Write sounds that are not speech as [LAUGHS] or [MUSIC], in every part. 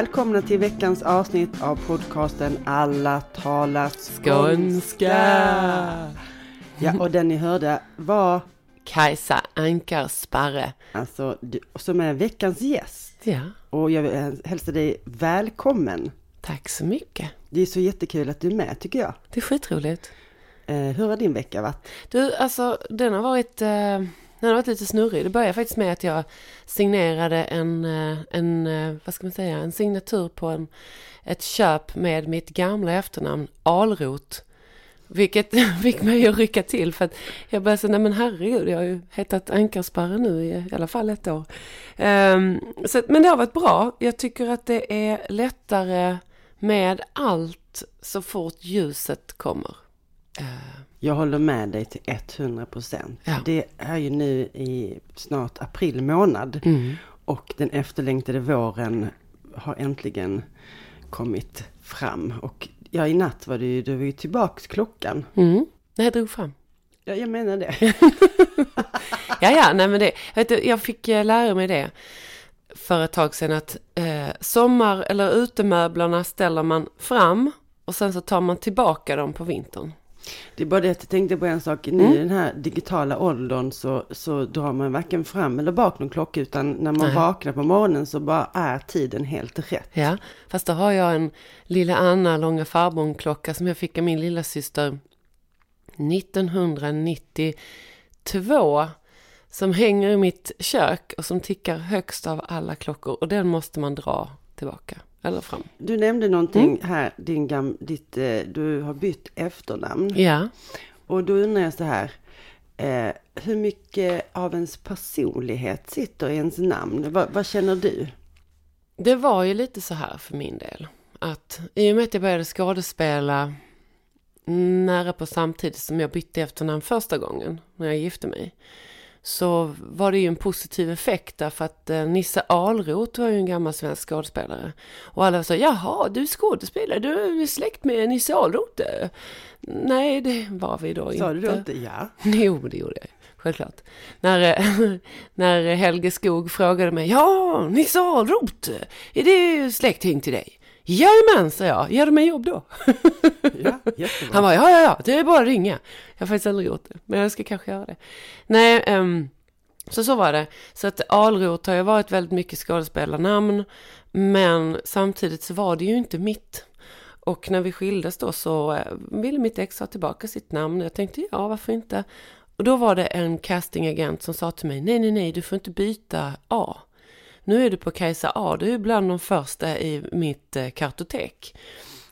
Välkomna till veckans avsnitt av podcasten Alla talar skånska. Ja, och den ni hörde var Kajsa Ankarsparre. alltså du, som är veckans gäst. Ja, Och jag vill hälsa dig välkommen. tack så mycket. Det är så jättekul att du är med tycker jag. Det är skitroligt. Eh, hur har din vecka varit? Du, alltså den har varit, eh, den har varit lite snurrig. Det började faktiskt med att jag signerade en, eh, en eh, vad ska man säga, en signatur på en, ett köp med mitt gamla efternamn Alrot. Vilket [LAUGHS] fick mig att rycka till för att jag började säga, nej men herregud, jag har ju hetat Ankarsparre nu i, i alla fall ett år. Um, så, men det har varit bra. Jag tycker att det är lättare med allt så fort ljuset kommer. Ehm. Jag håller med dig till 100 procent. Ja. Det är ju nu i snart april månad. Mm. Och den efterlängtade våren har äntligen kommit fram. Och ja, i natt var det ju, det var ju tillbaks klockan. Mm. Nej, jag drog fram. Ja, jag menar det. [LAUGHS] Ja, ja, nej men det, vet du, jag fick eh, lära mig det för ett tag sedan att eh, sommar eller utemöblerna ställer man fram och sen så tar man tillbaka dem på vintern. Det är bara det att jag tänkte på en sak. Nu i den här digitala åldern så, så drar man varken fram eller bak någon klocka. Utan när man Nej. vaknar på morgonen så bara är tiden helt rätt. Ja, fast då har jag en lilla Anna långa farbrorn-klocka som jag fick av min lilla syster 1992 som hänger i mitt kök och som tickar högst av alla klockor och den måste man dra tillbaka eller fram. Du nämnde någonting Mm. här, din gam, ditt, eh, du har bytt efternamn. Ja. Och då undrar jag så här. Eh, hur mycket av ens personlighet sitter i ens namn? Vad, vad känner du? Det var ju lite så här för min del. Att i och med att jag började skådespela nära på samtidigt som jag bytte efternamn första gången när jag gifte mig. Så var det ju en positiv effekt därför att eh, Nisse Alroth var ju en gammal svensk skådespelare. Och alla sa, jaha, du är skådespelare, du är släkt med Nisse Alroth. eh." Nej, det var vi då Sa inte. du då inte ja? [LAUGHS] Jo, det gjorde jag. Självklart. När, [LAUGHS] när Helge Skog frågade mig, ja, Nisse Ahlroth, är det släkting till dig? Jajamän, sa jag. Ger du mig jobb då? Ja. Han bara, ja, ja, ja, det är bara att ringa. Jag har faktiskt aldrig gjort det, men jag ska kanske göra det. Nej, ehm, så så var det. Så att Alroth har ju varit väldigt mycket skådespelarnamn, men samtidigt så var det ju inte mitt. Och när vi skildes då så eh, ville mitt ex ha tillbaka sitt namn. Jag tänkte, ja, varför inte? Och då var det en castingagent som sa till mig, nej, nej, nej, du får inte byta A. Nu är du på Kajsa A, du är bland de första i mitt eh, kartotek.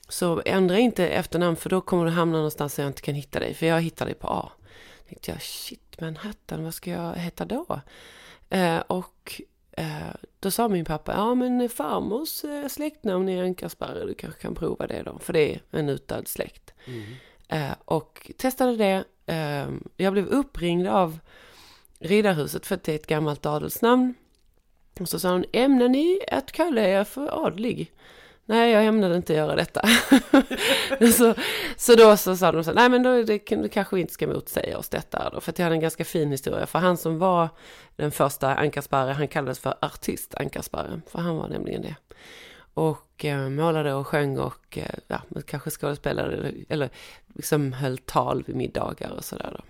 Så ändra inte efternamn för då kommer du hamna någonstans där jag inte kan hitta dig. För jag hittar dig på A. Tänkte jag, shit Manhattan, vad ska jag heta då? Eh, och eh, då sa min pappa, ja men farmors eh, släktnamn är Ankarsparre, du kanske kan prova det då, för det är en utdöd släkt. Eh, och testade det. Eh, jag blev uppringd av Riddarhuset för att det är ett gammalt adelsnamn. Och så sa hon, ämnar ni att kalla er för adlig? Nej, jag ämnade inte göra detta. [LAUGHS] så, så då så sa de så nej men då det, du kanske inte ska motsäga oss detta då. För att jag hade en ganska fin historia. För han som var den första Ankarsparre, han kallades för artist Ankarsparre. För han var nämligen det. Och eh, målade och sjöng och eh, ja, kanske skådespelade eller, eller liksom höll tal vid middagar och sådär då.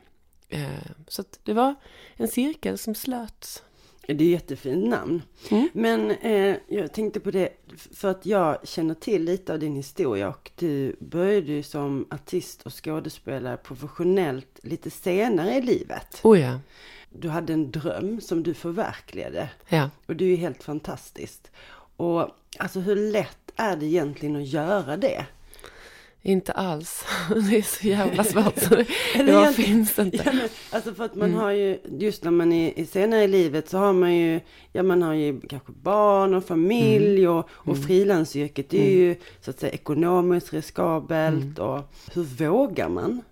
Eh, så att det var en cirkel som slöts. Det är jättefint namn. Mm. Men eh, jag tänkte på det, för att jag känner till lite av din historia och du började ju som artist och skådespelare professionellt lite senare i livet. Oh ja, Du hade en dröm som du förverkligade ja. och det är ju helt fantastiskt. Och alltså hur lätt är det egentligen att göra det? Inte alls. [LAUGHS] Det är så jävla svårt så [LAUGHS] det, egentligen- finns inte. Ja, men, alltså för att man har ju, just när man är, senare i livet så har man ju, ja man har ju kanske barn och familj och, och frilansyrket det är ju så att säga ekonomiskt riskabelt och hur vågar man?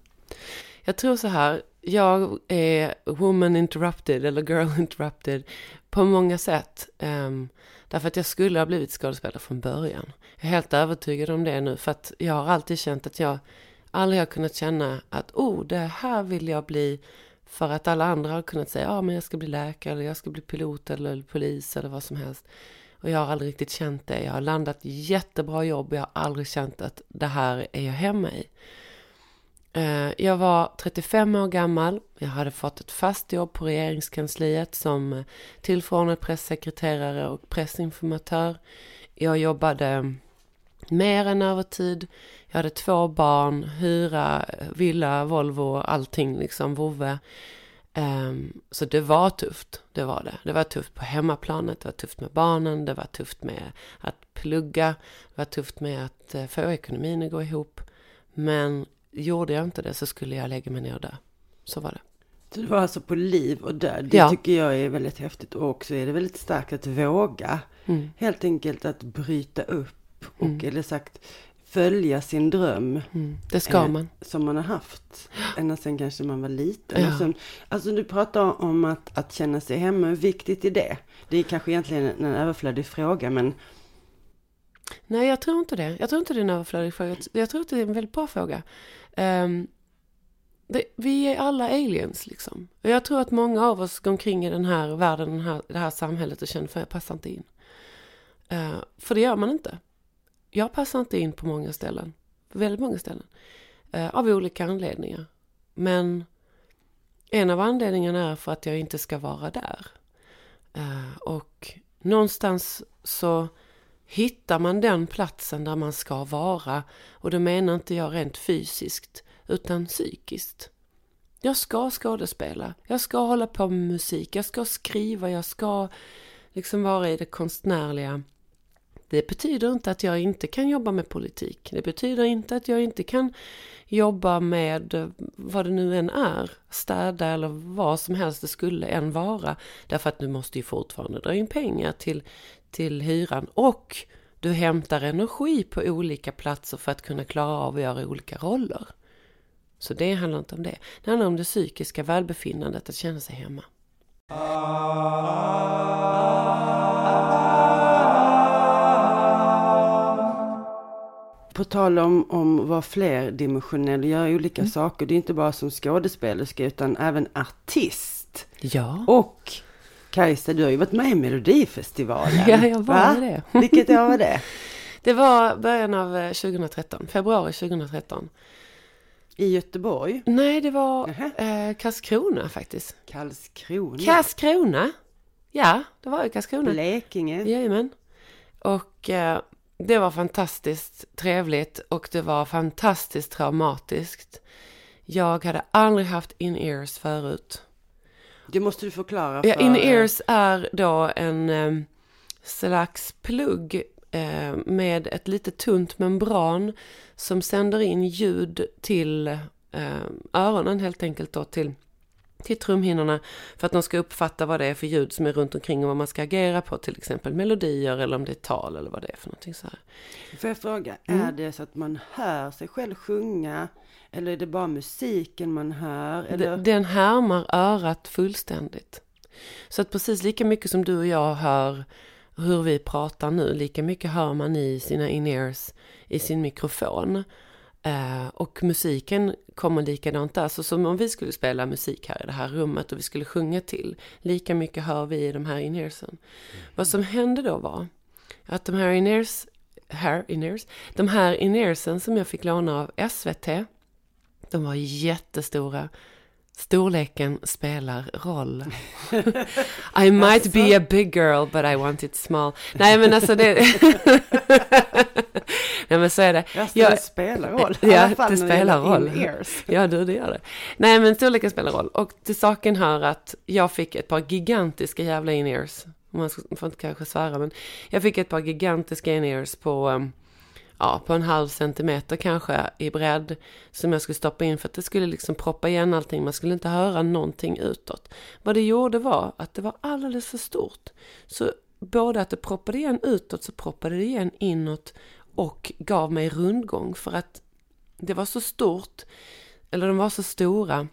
Jag tror så här, jag är woman interrupted eller girl [LAUGHS] interrupted på många sätt. Um, därför att jag skulle ha blivit skådespelare från början. Jag är helt övertygad om det nu för att jag har alltid känt att jag aldrig har kunnat känna att oh, det här vill jag bli för att alla andra har kunnat säga ja, men jag ska bli läkare eller jag ska bli pilot eller polis eller vad som helst. Och jag har aldrig riktigt känt det. Jag har landat jättebra jobb och jag har aldrig känt att det här är jag hemma i. Eh, jag var 35 år gammal. Jag hade fått ett fast jobb på regeringskansliet som eh, tillförordnad pressekreterare och pressinformatör. Jag jobbade eh, mer än övertid. Jag hade två barn, hyra, villa, Volvo, allting liksom, vovve. Ehm, så det var tufft, det var det. Det var tufft på hemmaplanet, det var tufft med barnen, det var tufft med att plugga, det var tufft med att få ekonomin att gå ihop. Men gjorde jag inte det så skulle jag lägga mig ner och dö. Så var det. Så det var alltså på liv och död. Det Ja. tycker jag är väldigt häftigt och också är det väldigt starkt att våga. Mm. Helt enkelt att bryta upp och Mm. eller sagt följa sin dröm. Mm. Det ska Eh, man. som man har haft ända sedan kanske man var liten. Ja. Sen, alltså du pratar om att, att känna sig hemma, hur viktigt är det? Det är kanske egentligen en överflödig fråga men Nej, jag tror inte det. Jag tror inte det är en överflödig fråga. Jag tror att det är en väldigt bra fråga. Um, det, vi är alla aliens liksom. Och jag tror att många av oss går omkring i den här världen, den här, det här samhället och känner för jag passar inte in. Uh, för det gör man inte. Jag passar inte in på många ställen. Väldigt många ställen. Uh, av olika anledningar. Men en av anledningarna är för att jag inte ska vara där. Uh, och någonstans så hittar man den platsen där man ska vara. Och då menar inte jag rent fysiskt, utan psykiskt. Jag ska skådespela, jag ska hålla på med musik, jag ska skriva, jag ska liksom vara i det konstnärliga. Det betyder inte att jag inte kan jobba med politik. Det betyder inte att jag inte kan jobba med vad det nu än är. Städa eller vad som helst det skulle än vara. Därför att du måste ju fortfarande dra in pengar till, till hyran. Och du hämtar energi på olika platser för att kunna klara av att göra olika roller. Så det handlar inte om det. Det handlar om det psykiska välbefinnandet, att känna sig hemma. på tal om, om att vara flerdimensionell och göra olika saker. Det är inte bara som skådespelerska utan även artist. Ja. Och Kajsa, du har ju varit med i Melodifestivalen. Ja, jag var Va? det. [LAUGHS] Vilket år var det? [LAUGHS] Det var början av eh, 2013, februari 2013. I Göteborg? Nej, det var eh, Karlskrona faktiskt. Karlskrona? Karlskrona? Ja, det var ju Karlskrona. Blekinge? Jajamän. Och eh, det var fantastiskt trevligt och det var fantastiskt traumatiskt. Jag hade aldrig haft in-ears förut. Det måste du förklara för... Ja, in-ears är då en eh, slags plugg eh, med ett lite tunt membran som sänder in ljud till eh, öronen helt enkelt då till till trumhinnorna för att de ska uppfatta vad det är för ljud som är runt omkring och vad man ska agera på, till exempel melodier eller om det är tal eller vad det är för någonting så här. Får jag fråga, Mm. är det så att man hör sig själv sjunga? Eller är det bara musiken man hör? Eller? Den härmar örat fullständigt. Så att precis lika mycket som du och jag hör hur vi pratar nu, lika mycket hör man i sina in-ears i sin mikrofon. Eh, och musiken kommer likadant där. Så som om vi skulle spela musik här i det här rummet och vi skulle sjunga till. Lika mycket hör vi i de här in-earsen. Vad som hände då var att de här in-ears, här in-ears, de här in-earsen som jag fick låna av SVT, de var jättestora. Storleken spelar roll. [LAUGHS] I might be a big girl but I want it small. Nej men alltså det... [LAUGHS] Nej men så är det. Alltså, Jag- det spelar roll. Ja, det spelar roll. [LAUGHS] Ja, du, det gör det. Nej, men storleken spelar roll. Och till saken hör att jag fick ett par gigantiska jävla in-ears. Man får inte kanske svära, men jag fick ett par gigantiska in-ears på, um, ja, på en halv centimeter kanske i bredd. Som jag skulle stoppa in för att det skulle liksom proppa igen allting. Man skulle inte höra någonting utåt. Vad det gjorde var att det var alldeles för stort. Så både att det proppade igen utåt så proppade det igen inåt och gav mig rundgång för att det var så stort, eller de var så stora,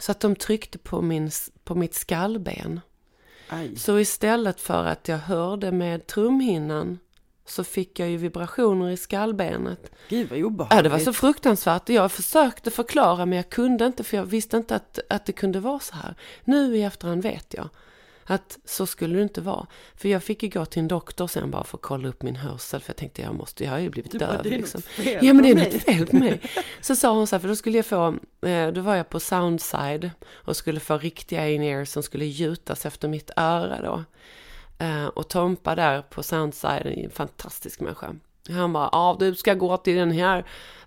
så att de tryckte på, min, på mitt skallben. Aj. Så istället för att jag hörde med trumhinnan så fick jag ju vibrationer i skallbenet. Gud vad obehagligt. Ja, det var så fruktansvärt. Jag försökte förklara men jag kunde inte för jag visste inte att, att det kunde vara så här. Nu i efterhand vet jag att så skulle det inte vara. För jag fick ju gå till en doktor sen bara för att kolla upp min hörsel. För jag tänkte jag måste, jag har ju blivit Du döv liksom. Ja men det är något fel på mig. [LAUGHS] Så sa hon så här, för då skulle jag få, eh, då var jag på Soundside och skulle få riktiga in-ears som skulle gjutas efter mitt öra då. Eh, och Tompa där på Soundside är en fantastisk människa. Han bara, ja du ska gå till den här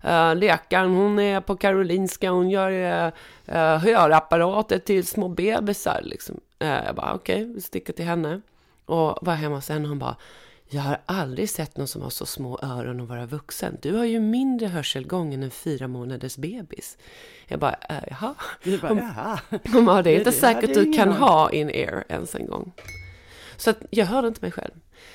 uh, läkaren, hon är på Karolinska, hon gör uh, uh, hörapparater till små bebisar liksom. Eh, jag bara, okej, vi sticker till henne. Och var hemma henne och hon bara, jag har aldrig sett någon som har så små öron och vara vuxen. Du har ju mindre hörselgång än en fyra månaders bebis. Jag bara, jaha. Du bara, jaha. Hon bara, det är inte det säkert du kan ha in-ear ens en gång. Så att jag hörde inte mig själv.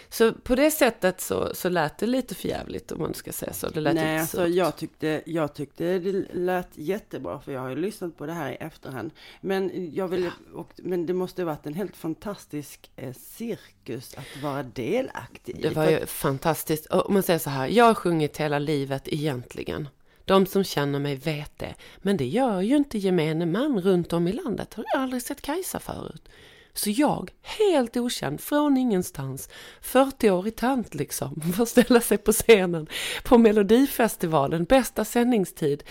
Så på det sättet så, så lät det lite förjävligt om man ska säga så. Det lät Nej, lite alltså surt. jag tyckte, jag tyckte det lät jättebra för jag har ju lyssnat på det här i efterhand. Men jag vill, och, men det måste ha varit en helt fantastisk eh, cirkus att vara delaktig i. Det var ju fantastiskt. Om man säger så här, jag har sjungit hela livet egentligen. De som känner mig vet det. Men det gör ju inte gemene man runt om i landet. Har jag aldrig sett Kajsa förut. Så jag, helt okänd, från ingenstans, 40-årig tant liksom, [LAUGHS] får ställa sig på scenen på Melodifestivalen, bästa sändningstid,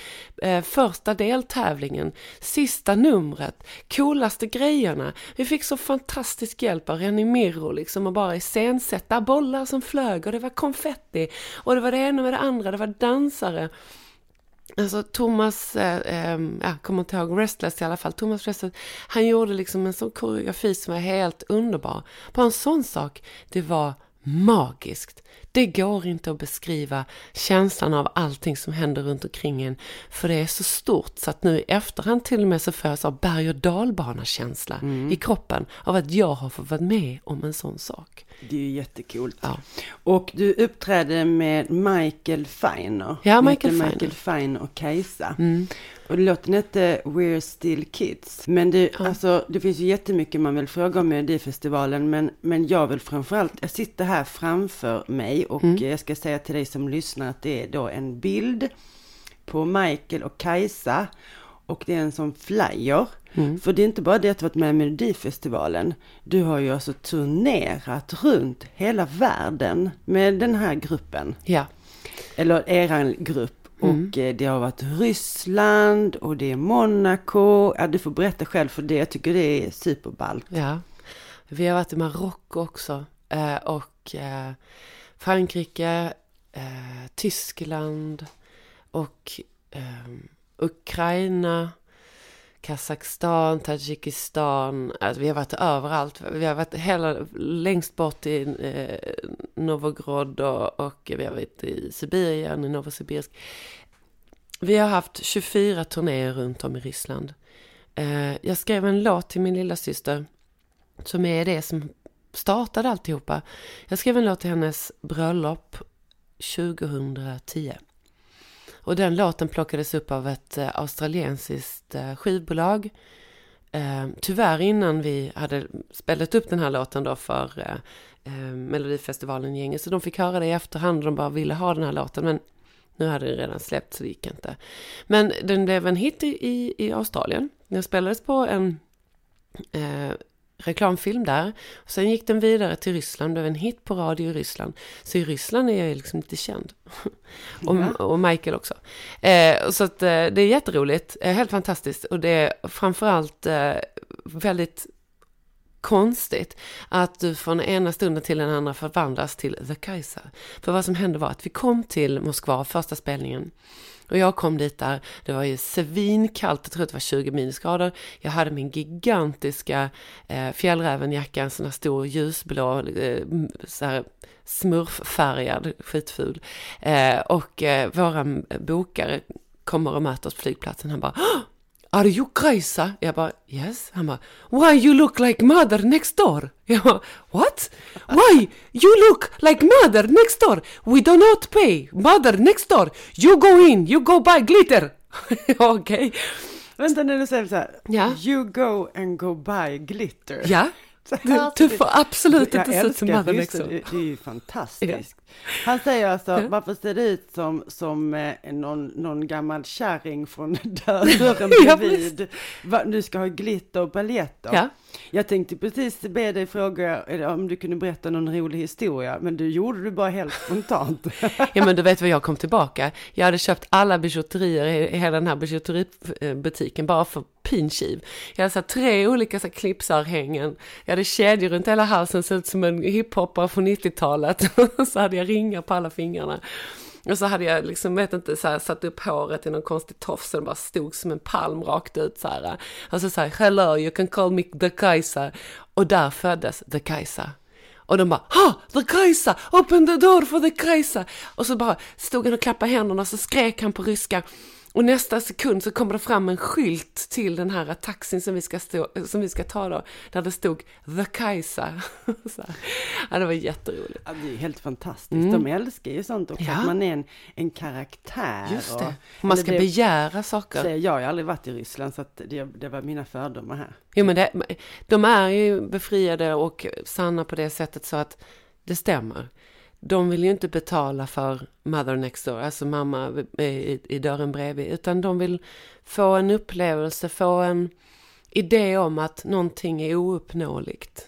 eh, första deltävlingen, sista numret, coolaste grejerna. Vi fick så fantastisk hjälp av Renny Mirro liksom och bara iscensätta bollar som flög och det var konfetti och det var det ena med det andra, det var dansare. Alltså Thomas, eh, eh, jag kommer inte ihåg, Restless i alla fall, Thomas Restless, han gjorde liksom en sån koreografi som var helt underbar. Bara en sån sak, det var magiskt. Det går inte att beskriva känslan av allting som händer runt omkring en, för det är så stort så att nu i efterhand till och med så får jag så berg och dalbana-känsla i kroppen av att jag har fått vara med om en sån sak. Det är ju jättekult. Ja. Och du uppträdde med Michael Feiner. Ja, Michael Feiner. Michael Feiner och Kajsa. Mm. Och låten hette We're Still Kids. Men det, alltså, det finns ju jättemycket man vill fråga om Melodifestivalen. Men, men jag vill framförallt, jag sitter här framför mig och Mm. jag ska säga till dig som lyssnar att det är då en bild på Michael och Kajsa. Och det är en sån flyer. Mm. För det är inte bara det att du varit med i Melodifestivalen. Du har ju alltså turnerat runt hela världen med den här gruppen. Ja. Eller eran grupp. Mm. Och eh, det har varit Ryssland och det är Monaco. Ja, du får berätta själv för det. Jag tycker det är superballt. Ja, vi har varit i Marocko också eh, och eh, Frankrike, eh, Tyskland och eh, Ukraina, Kazakstan, Tadzjikistan. Alltså, vi har varit överallt. Vi har varit hela, längst bort i eh, Novogrod och, och vi har varit i Sibirien, i Novosibirsk. Vi har haft 24 turnéer runt om i Ryssland. Eh, jag skrev en låt till min lilla syster som är det som startade alltihopa. Jag skrev en låt till hennes bröllop 2010. Och den låten plockades upp av ett eh, australiensiskt eh, skivbolag. Eh, tyvärr innan vi hade spelat upp den här låten då för Melodifestivalen-gänget. Så de fick höra det i efterhand och de bara ville ha den här låten. Men nu hade den redan släppts så det gick inte. Men den blev en hit i, i, i Australien. Den spelades på en eh, reklamfilm där. Och sen gick den vidare till Ryssland, blev en hit på radio i Ryssland. Så i Ryssland är jag liksom lite känd. [LAUGHS] och, och Michael också. Eh, så att, eh, det är jätteroligt, eh, helt fantastiskt. Och det är framförallt eh, väldigt konstigt att du från ena stunden till den andra förvandlas till The Kaiser. För vad som hände var att vi kom till Moskva, första spelningen. Och jag kom dit där, det var ju svinkallt, jag tror det var 20 minusgrader. Jag hade min gigantiska eh, fjällrävenjacka, en sån här stor ljusblå, eh, så här smurffärgad, skitful. Eh, och eh, våra bokare kommer och möter oss på flygplatsen. Han bara Are you Kajsa? Jag bara yes. Han bara Why you look like mother next door? Jag bara What? Why you look like mother next door? We do not pay. Mother next door. You go in, you go buy glitter. [LAUGHS] Okej. Vänta när du säger så här. Ja. You go and go buy glitter. Ja. Du, du får absolut jag inte se ut som älskar mother det, det, är ju fantastiskt. Han säger alltså, Ja. varför ser det ut som, som eh, någon, någon gammal kärring från dör- [LAUGHS] dörren Ja, bredvid? Va, du ska ha glitter och paljetter. Ja. Jag tänkte precis be dig fråga om du kunde berätta någon rolig historia, men du gjorde det bara helt spontant. [LAUGHS] Ja men du vet vad jag kom tillbaka. Jag hade köpt alla bijouterier i hela den här bijouteributiken bara för pinkiv. Jag hade så här, tre olika så här, clipsarhängen. Jag hade kedjor runt hela halsen, såg ut som en hiphoppare från 90-talet. [LAUGHS] Så hade jag ringar på alla fingrarna. Och så hade jag liksom, vet inte, så här, satt upp håret i någon konstig tofs och bara stod som en palm rakt ut så här. Och så sa jag, hello you can call me the Kajsa. Och där föddes the Kajsa. Och de bara, ha, the Kajsa, open the door for the Kajsa. Och så bara stod han och klappade händerna och så skrek han på ryska. Och nästa sekund så kommer det fram en skylt till den här taxin som vi ska, stå, som vi ska ta då, där det stod The Kajsa. [LAUGHS] Så här. Ja, det var jätteroligt. Ja, det är helt fantastiskt. De älskar ju sånt också, Mm. Ja. att man är en, en karaktär. Just och- det. Man ska det- begära saker. säger Jag har aldrig varit i Ryssland, så det, det var mina fördomar här. Jo men det, de är ju befriade och sanna på det sättet så att det stämmer. De vill ju inte betala för mother next door, alltså mamma i, i dörren bredvid, utan de vill få en upplevelse, få en idé om att någonting är ouppnåeligt.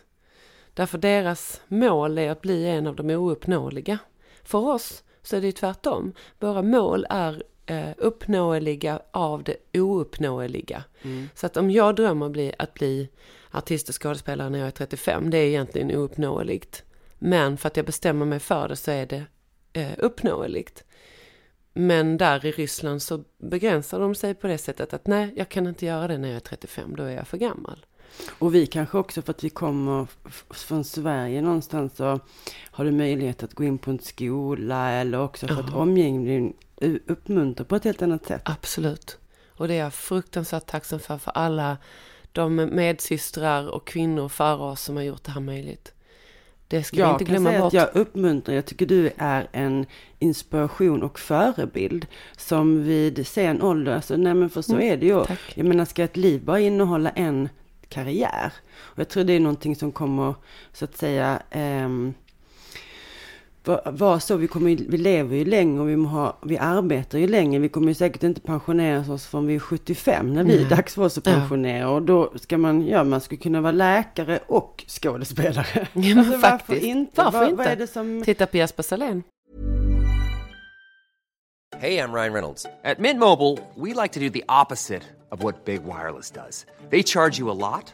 Därför deras mål är att bli en av de ouppnåeliga. För oss så är det ju tvärtom. Våra mål är eh, uppnåeliga av det ouppnåeliga. Så att om jag drömmer bli, att bli artist och skådespelare när jag är 35, det är egentligen ouppnåeligt. Men för att jag bestämmer mig för det så är det eh, uppnåeligt. Men där i Ryssland så begränsar de sig på det sättet att nej, jag kan inte göra det när jag är 35, då är jag för gammal. Och vi kanske också för att vi kommer från Sverige någonstans så har du möjlighet att gå in på en skola eller också för att omgivningen uppmuntrar på ett helt annat sätt. Absolut. Och det är jag fruktansvärt tacksam för, för alla de medsystrar och kvinnor före oss som har gjort det här möjligt. Det ska vi Jag inte kan glömma säga bort. att jag uppmuntrar, jag tycker du är en inspiration och förebild som vid sen ålder, alltså nej men för så är det ju. Mm. tack. Jag menar ska ett liv bara innehålla en karriär? Och jag tror det är någonting som kommer så att säga ehm, vara var så, vi, kommer, vi lever ju längre och vi, må ha, vi arbetar ju längre. Vi kommer ju säkert inte pensionera oss förrän vi är 75 när vi är dags för oss att Ja. pensionera. Och då ska man, ja man ska kunna vara läkare och skådespelare. [LAUGHS] Ja, men Alltså, varför faktiskt. inte? Varför vad, inte? vad är det som... Titta på Jesper Salén. Hey, I'm Ryan Reynolds. At Mint Mobile, we like to do the opposite of what Big Wireless does. They charge you a lot,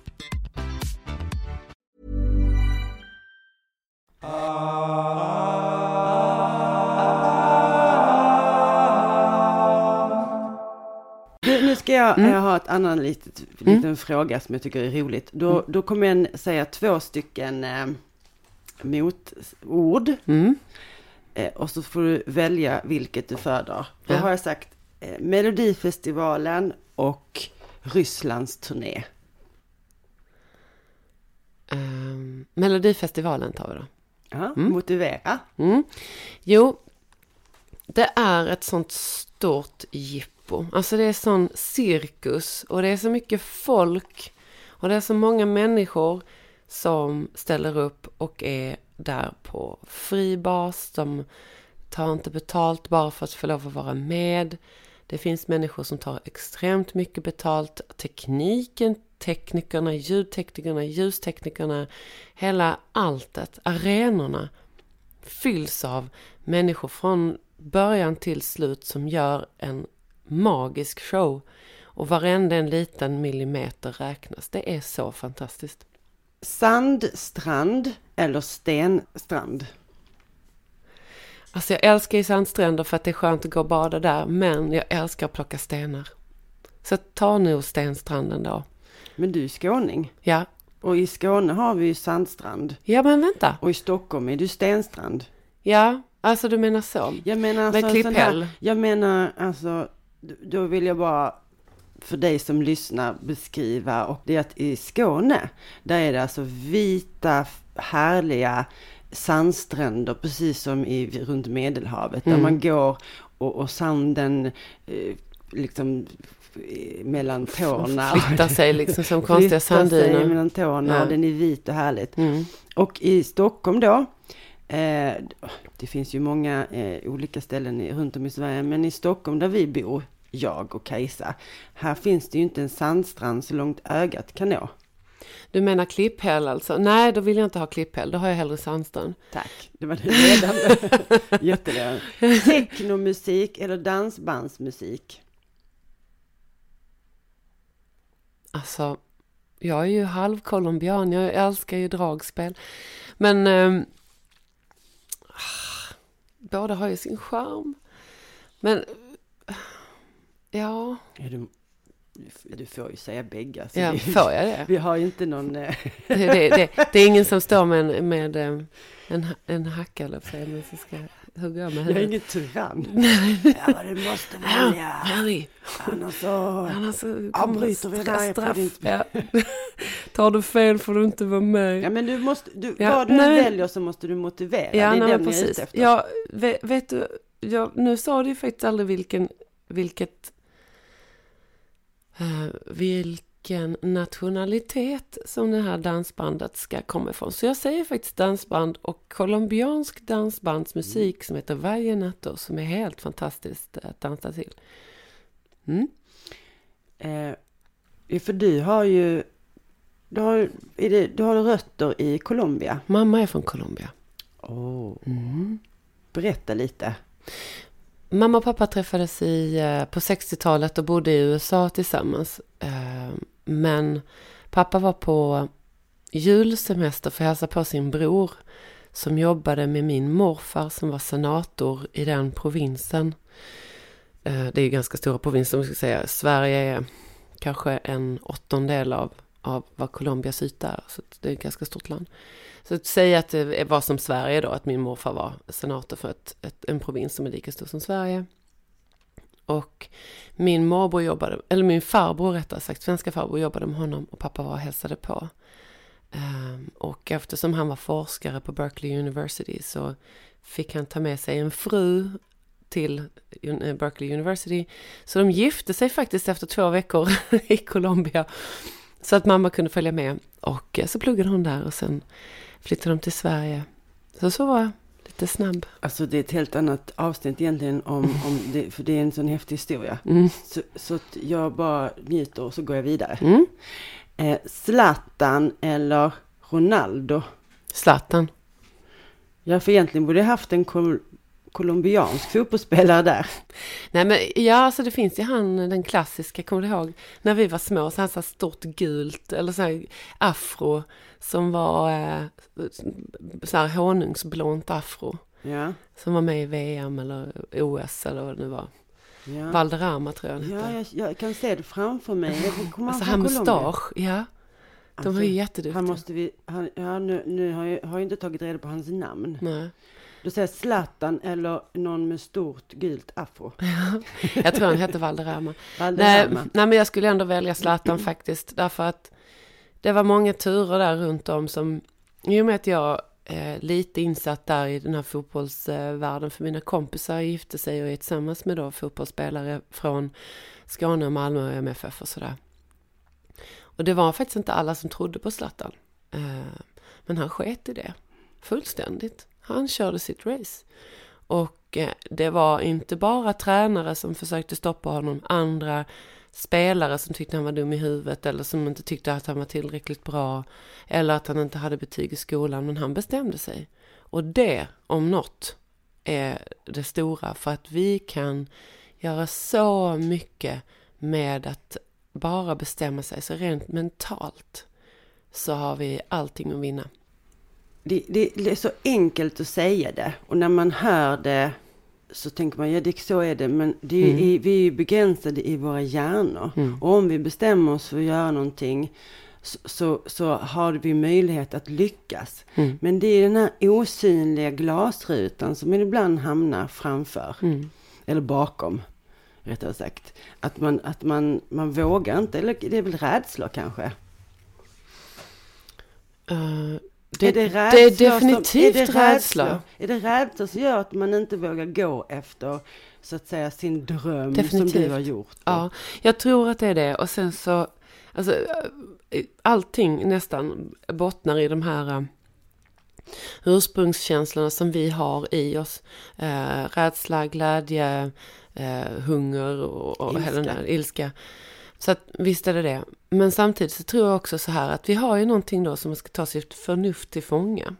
Du, nu ska jag, Mm. jag ha ett annan litet, liten fråga som jag tycker är roligt. Då, Mm. då kommer jag säga två stycken eh, motord. Mm. Eh, och så får du välja vilket du föredrar. Då Ja. har jag sagt eh, Melodifestivalen och Rysslands turné. Ehm, Melodifestivalen tar vi då. Ja, Motivera. Mm. Jo, det är ett sånt stort jippo. Alltså det är sån cirkus och det är så mycket folk och det är så många människor som ställer upp och är där på fri bas. De tar inte betalt bara för att få lov att vara med. Det finns människor som tar extremt mycket betalt. Tekniken, teknikerna, ljudteknikerna, ljusteknikerna, hela alltet, arenorna fylls av människor från början till slut som gör en magisk show. Och varenda en liten millimeter räknas. Det är så fantastiskt. Sandstrand eller stenstrand? Alltså jag älskar ju sandstränder för att det är skönt att gå och bada där. Men jag älskar att plocka stenar. Så ta nu stenstranden då. Men du är skåning. Ja, Och i Skåne har vi ju sandstrand. ja men vänta. Och i Stockholm är det ju stenstrand. Ja, alltså du menar så. Jag menar alltså, Med klipphäll. jag menar alltså, då vill jag bara för dig som lyssnar beskriva och det är att i Skåne, där är det alltså vita, härliga sandstränder, precis som i, runt Medelhavet, Mm. där man går och, och sanden eh, liksom mellan tårna. Flyttar sig liksom som [LAUGHS] konstiga sanddyner. mellan tårna Ja. och den är vit och härligt. Mm. Och i Stockholm då, eh, det finns ju många eh, olika ställen i, runt om i Sverige, men i Stockholm där vi bor, jag och Kajsa, här finns det ju inte en sandstrand så långt ögat kan nå. Du menar klipphäll alltså? Nej, då vill jag inte ha klipphäll. Då har jag hellre sandstrand. Tack, det var det ledande. [LAUGHS] Jätteledande. Technomusik eller dansbandsmusik? Alltså, jag är ju halvcolombian. Jag älskar ju dragspel. Men ah, båda har ju sin charm. Men ja, du, får ju säga bägge. alltså. ja vi, får jag det? vi har ju inte någon... Eh, Det, det, det? det är ingen som [LAUGHS] står med en, med ehm, en, en hacka eller så, ska hugga med jag är huvudet. ingen tyrann. ja, du måste välja. Harry, Annars så... annars så Avbryter vi där på din- Ja. [LAUGHS] Tar du fel får du inte vara med. Ja men du måste, du, Ja, vad du nej, väljer så måste du motivera. Ja, det är nej, den men jag är precis. ute efter. Ja, vet, vet du, jag, nu sa du ju faktiskt aldrig vilken, vilket, eh, vilken nationalitet som det här dansbandet ska komma ifrån. Så jag säger faktiskt dansband och colombiansk dansbandsmusik som heter Vallenato som är helt fantastiskt att dansa till. Mm. Eh, för du har ju, du har, det, du har rötter i Colombia. Mamma är från Colombia. Oh. Mm. Berätta lite. Mamma och pappa träffades i, eh, på 60-talet och bodde i USA tillsammans. Men pappa var på julsemester för att hälsa på sin bror som jobbade med min morfar som var senator i den provinsen. Eh, det är ju ganska stora provinser om vi ska säga. Sverige är kanske en åttondel av, av vad Colombias yta är. Så det är ett ganska stort land. Så att säga att det var som Sverige då, att min morfar var senator för ett, ett, en provins som är lika stor som Sverige. Och min morbror jobbade, eller min farbror rättare sagt, svenska farbror jobbade med honom och pappa var och hälsade på. Ehm, och eftersom han var forskare på Berkeley University så fick han ta med sig en fru till eh, Berkeley University. Så de gifte sig faktiskt efter två veckor [LAUGHS] i Colombia. Så att mamma kunde följa med. Och eh, så pluggade hon där och sen flyttade de till Sverige. Så så var jag lite snabb. Alltså det är ett helt annat avsnitt egentligen om, om det, för det är en sån häftig historia. Mm. Så, så jag bara njuter och så går jag vidare. Mm. Eh, Zlatan eller Ronaldo? Zlatan. Ja, för egentligen borde jag haft en kol colombiansk fotbollsspelare där. Nej men ja, alltså det finns ju han, den klassiska, kommer du ihåg? När vi var små, så han så stort gult, eller så här afro, som var eh, så här honungsblont afro. Ja, Som var med i VM eller OS eller vad det nu var. ja. Valderrama tror jag han ja hette. jag, jag kan se det framför mig. Jag Alltså han mustasch, ja. De var Alltså, ju jätteduktiga. Han måste vi, han, ja, nu, nu har jag, har jag inte tagit reda på hans namn. Nej. Då säger Zlatan eller någon med stort gult afro. [LAUGHS] Jag tror han hette Valderrama. Nej, Valderrama. nej, men jag skulle ändå välja Zlatan faktiskt. Därför att det var många turer där runt om som, i och med att jag är lite insatt där i den här fotbollsvärlden, för mina kompisar gifte sig och är tillsammans med då fotbollsspelare från Skåne och Malmö och MFF och sådär. Och det var faktiskt inte alla som trodde på Zlatan. Eh, men han sket i det fullständigt. Han körde sitt race. Och eh, det var inte bara tränare som försökte stoppa honom, andra spelare som tyckte han var dum i huvudet eller som inte tyckte att han var tillräckligt bra eller att han inte hade betyg i skolan, men han bestämde sig. Och det, om något, är det stora för att vi kan göra så mycket med att bara bestämma sig, så rent mentalt så har vi allting att vinna. Det, det, det är så enkelt att säga det. Och när man hör det så tänker man, ja det, så är det. Men det är, i, vi är ju begränsade i våra hjärnor. Och om vi bestämmer oss för att göra någonting så, så, så har vi möjlighet att lyckas. Men det är den här osynliga glasrutan som ibland hamnar framför. Eller bakom, rättare sagt. Att man, att man, man vågar inte, eller det är väl rädsla kanske. Eh, det, det rädsla är som- definitivt är det rädsla. Är det rädsla som gör att man inte vågar gå efter, så att säga, sin dröm som Definitivt. du har gjort? Ja, jag tror att det är det. Och sen så, alltså eh, allting nästan bottnar i de här eh, ursprungskänslorna som vi har i oss. Eh, rädsla, glädje, eh, hunger och, och hela den Ilska. där ilska. Så att, visst är det det. Men samtidigt så tror jag också så här att vi har ju någonting då som ska ta sitt förnuft till fånga.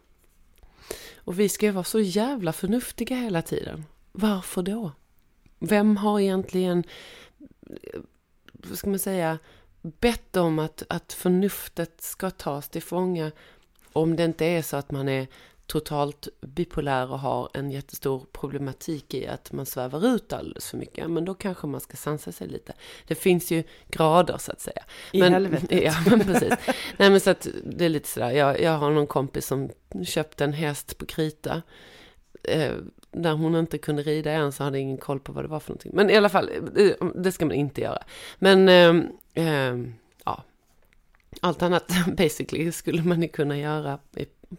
Och vi ska ju vara så jävla förnuftiga hela tiden. Varför då? Vem har egentligen, vad ska man säga, bett om att, att förnuftet ska tas till fånga om det inte är så att man är totalt bipolär och har en jättestor problematik i att man svävar ut alldeles för mycket. Men då kanske man ska sansa sig lite. Det finns ju grader så att säga. I men, helvetet. [LAUGHS] Ja, men precis. Nej men så att det är lite sådär. Jag, jag har någon kompis som köpte en häst på krita. Eh, när hon inte kunde rida än så hade jag ingen koll på vad det var för någonting. Men i alla fall, eh, det ska man inte göra. Men eh, eh, ja, allt annat [LAUGHS] basically skulle man ju kunna göra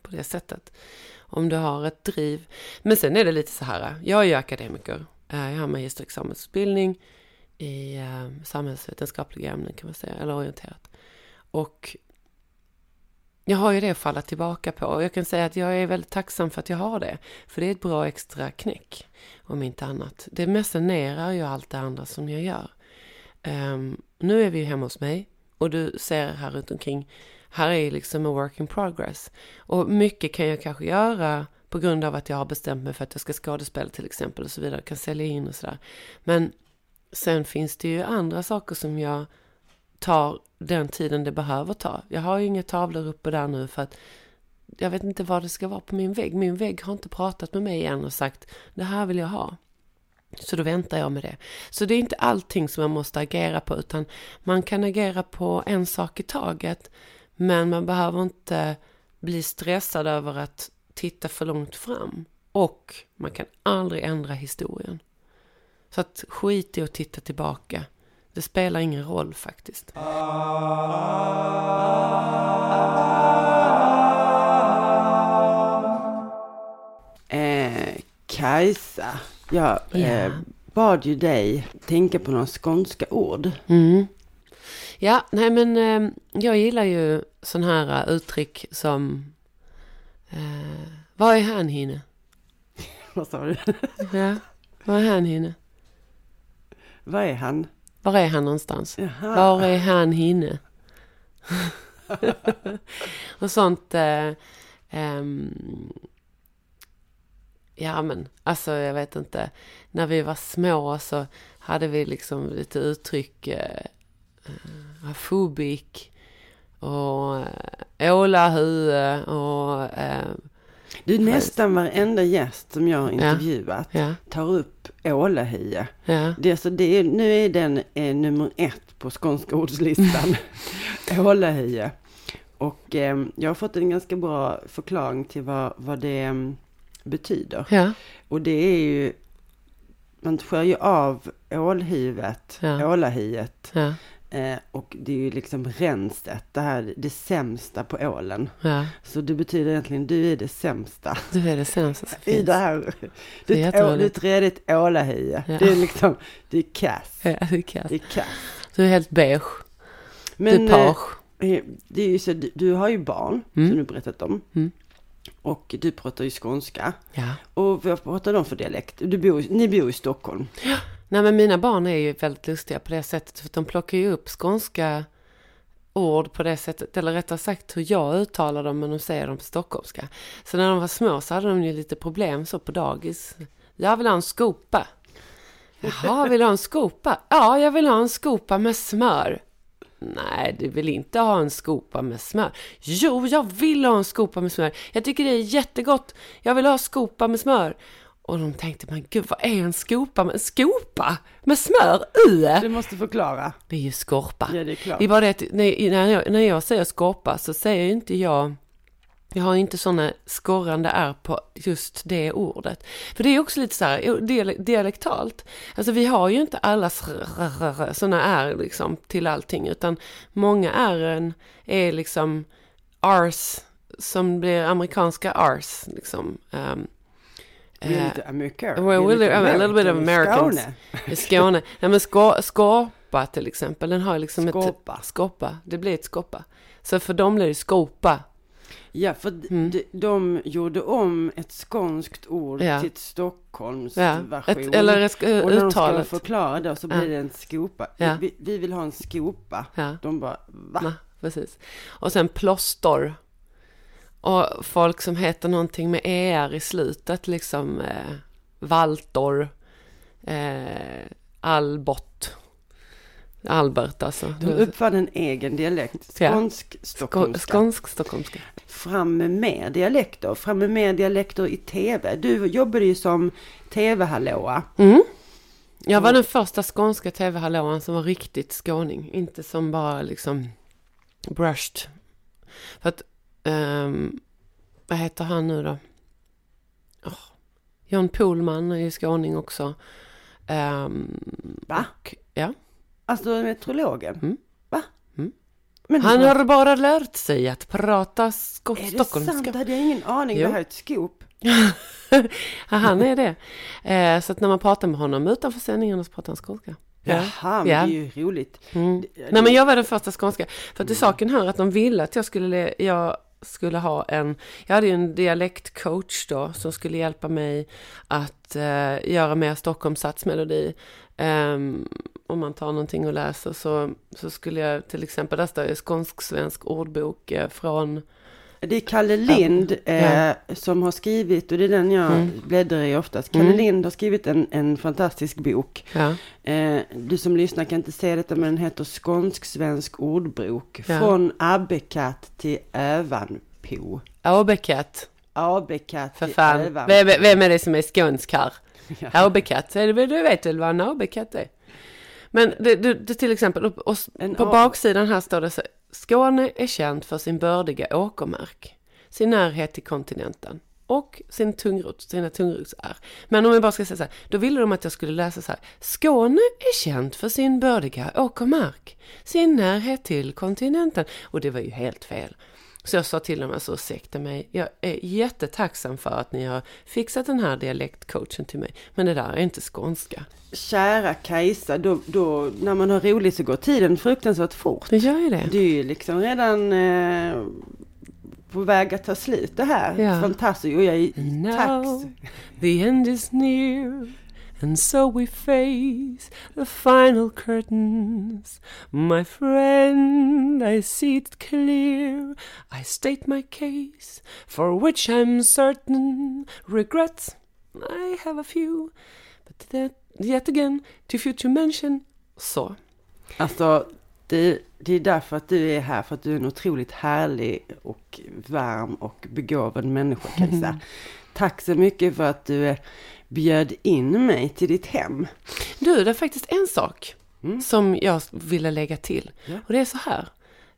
på det sättet. Om du har ett driv. Men sen är det lite så här, jag är ju akademiker. Eh, jag har magisterexamensutbildning i eh, samhällsvetenskapliga ämnen kan man säga, eller orienterat. Och jag har ju det att falla tillbaka på. Och jag kan säga att jag är väldigt tacksam för att jag har det. För det är ett bra extra knäck, om inte annat. Det mecenerar ju allt det andra som jag gör. Um, nu är vi ju hemma hos mig och du ser här runt omkring, här är liksom en work in progress. Och mycket kan jag kanske göra på grund av att jag har bestämt mig för att jag ska skådespela till exempel och så vidare, kan sälja in och sådär. Men sen finns det ju andra saker som jag tar den tiden det behöver ta. Jag har ju inga tavlor uppe där nu för att jag vet inte vad det ska vara på min vägg. Min vägg har inte pratat med mig än och sagt det här vill jag ha. Så då väntar jag med det. Så det är inte allting som man måste agera på utan man kan agera på en sak i taget. Men man behöver inte bli stressad över att titta för långt fram. Och man kan aldrig ändra historien. Så att skit i att titta tillbaka. Det spelar ingen roll faktiskt. Eh, Kajsa, jag Ja. eh, bad ju dig tänka på några skånska ord. Mm. Ja, nej men eh, jag gillar ju sån här eh, uttryck som eh, Vad är han hinne? [LAUGHS] Vad sa du? [LAUGHS] Ja, vad är han hinne? Vad är han? Var är han någonstans? Jaha. Var är han hinne? [LAUGHS] och sånt. Eh, ehm, ja men alltså jag vet inte. När vi var små så hade vi liksom lite uttryck. Eh, eh, afobik och eh, ålahue och eh, Du, nästan varenda gäst som jag har intervjuat ja, tar upp Ålahie. ja, Det, är så det är, nu är den eh, nummer ett på skånska ordslistan. [LAUGHS] Ålahie. Och eh, jag har fått en ganska bra förklaring till vad, vad det eh, betyder. ja, Och det är ju, man skär ju av ålhuvudet, Ja. ålahiet. ja, Eh, och det är ju liksom renset, det här det sämsta på ålen. ja. Så det betyder egentligen, du är det sämsta Du är det sämsta som [LAUGHS] i finns. det här. Det är ett redigt ålahie. Ja. Det är liksom, det är kass. Ja, det är kass. Det är kass. Du är helt beige. Men du är page. eh, det är ju så, du, du har ju barn, Mm. som du berättat om. Mm. Och du pratar ju skånska. Ja. Och vad pratar de för dialekt? Du bor, ni bor i Stockholm. Nej men mina barn är ju väldigt lustiga på det sättet. För de plockar ju upp skånska ord på det sättet. Eller rättare sagt hur jag uttalar dem men de säger dem på stockholmska. Så när de var små så hade de ju lite problem så på dagis. Jag vill ha en skopa. Jaha, vill du ha en skopa? Ja, jag vill ha en skopa med smör. Nej, du vill inte ha en skopa med smör. Jo, jag vill ha en skopa med smör. Jag tycker det är jättegott. Jag vill ha skopa med smör. Och de tänkte, men gud, vad är en skopa med, skopa med smör i? Du måste förklara. Det är ju skorpa. Ja, det är klart. Det är bara det att när, jag, när jag säger skorpa så säger inte jag jag har inte sådana skorrande är på just det ordet. För det är också lite så här dial- dialektalt. Alltså vi har ju inte alla sådana är liksom till allting. Utan många är är liksom ars som blir amerikanska ars. Liksom. Um, är lite American. well, we're lite a little bit of Americans. Skåne. Skåne. Nej men skå, skåpa till exempel, den har liksom Skåpa. ett... Skåpa. Det blir ett skåpa. Så för dem blir det skopa. Ja, för Mm. de, de gjorde om ett skånskt ord Ja. till ett Stockholms Ja. version. Ett, eller ett, sk- och när de ska uttalet. förklara det så blir Ja. det en skopa. Ja. Vi, vi vill ha en skopa. Ja. De bara, va? Nej, precis. Och sen plåster. Och folk som heter någonting med er i slutet, liksom eh, Valtor, eh, Albert, Albert alltså. De uppfann en egen dialekt. Ja. Skånsk Skå- stockholmska. Skånsk stockholmska. Fram med mer dialekter. Fram med mer dialekter i tv. Du jobbade ju som tv-hallåa. Mm. Jag var den första skånska tv-hallåan som var riktigt skåning. Inte som bara liksom brushed. För att, ehm, vad heter han nu då? Åh, John Pohlman är ju skåning också. Ehm, Va? och- Ja. Alltså meteorologen. Mm. Mm. Men Han har bara lärt sig att prata sko- Är det sant? stockholmska. Det hade jag ingen aning. Jo. Det här är ett. Ja, han är det. Eh, så att när man pratar med honom utanför sändningarna så pratar han skånska. Ja. Jaha, men Ja. det är ju roligt. Mm. Det- Mm. Nej men jag var den första skånska. För att det är saken här att de ville att jag skulle, le- jag skulle ha en, jag hade ju en dialektcoach då som skulle hjälpa mig att eh, göra mer Stockholms satsmelodi. Om man tar någonting och läser så, så skulle jag till exempel, där står ju skånsk-svensk ordbok eh, från, Det är Kalle Lind eh, Ja. som har skrivit, och det är den jag Mm. bläddrar i oftast. Kalle Mm. Lind har skrivit en, en fantastisk bok. ja, Eh, du som lyssnar kan inte se detta, men den heter Skånsk-svensk ordbok. Ja. Från Abbekatt till Övanpo. Åbekat, Abbekatt för till fan. Övanpo. Vem, vem är det som är skånsk här? [LAUGHS] Det väl- du vet väl vad en AB-katt är? Men det, det, det till exempel, och, på baksidan här står det så Skåne är känd för sin bördiga åkermark, sin närhet till kontinenten och sin tungrot, sina tungrotsär. Men om jag bara ska säga så här, då ville de att jag skulle läsa så här. Skåne är känd för sin bördiga åkermark, sin närhet till kontinenten. Och det var ju helt fel. Så jag sa till dem, alltså ursäkta mig, jag är jättetacksam för att ni har fixat den här dialektcoachen till mig. Men det där är inte skånska. Kära Kajsa, då, då, när man har roligt så går tiden fruktansvärt fort. Det gör ju det. Det är ju liksom redan eh, på väg att ta slut det här. Ja. Fantastiskt. Och jag är Now tacksam. the end is near and so we face the final curtains. My friend, I see it clear. I state my case for which I'm certain. Regrets, I have a few. But that, yet again, to future mention. Så. Alltså, det, det är därför att du är här, för att du är en otroligt härlig och varm och begåvad människa, Kajsa. [LAUGHS] Tack så mycket för att du eh, bjöd in mig till ditt hem. Du, det är faktiskt en sak som jag ville lägga till. Ja. Och det är så här.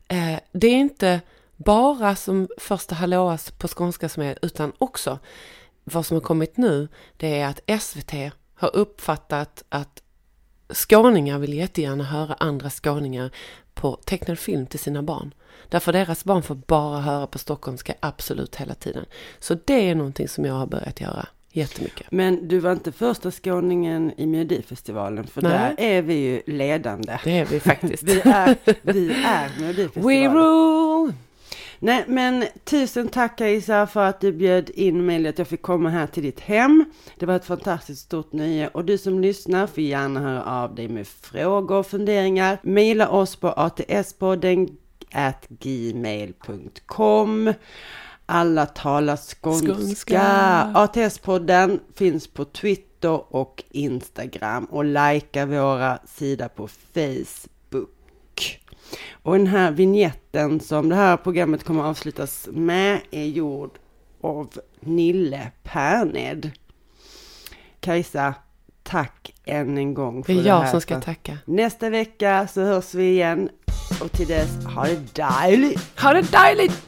Eh, det är inte bara som första hallåas på skånska som är, utan också vad som har kommit nu, det är att SVT har uppfattat att skåningar vill jättegärna höra andra skåningar på tecknad film till sina barn. Därför deras barn får bara höra på stockholmska absolut hela tiden. Så det är någonting som jag har börjat göra jättemycket. Men du var inte första skåningen i Melodifestivalen, för Nej. där är vi ju ledande. Det är vi faktiskt. [LAUGHS] Vi är, vi är Melodifestivalen. We rule! Nej, men tusen tack Kajsa för att du bjöd in mig, att jag fick komma här till ditt hem. Det var ett fantastiskt stort nöje och du som lyssnar får gärna höra av dig med frågor och funderingar. Maila oss på atspodden at gmail.com. Alla talar skånska. Skånska. ATS-podden finns på Twitter och Instagram och likea våra sida på Facebook. Och den här vignetten som det här programmet kommer att avslutas med är gjord av Nille Perned. Kajsa, tack än en gång för Det är det jag här. som ska tacka. Nästa vecka så hörs vi igen och till dess, ha det dejligt! Ha det dejligt!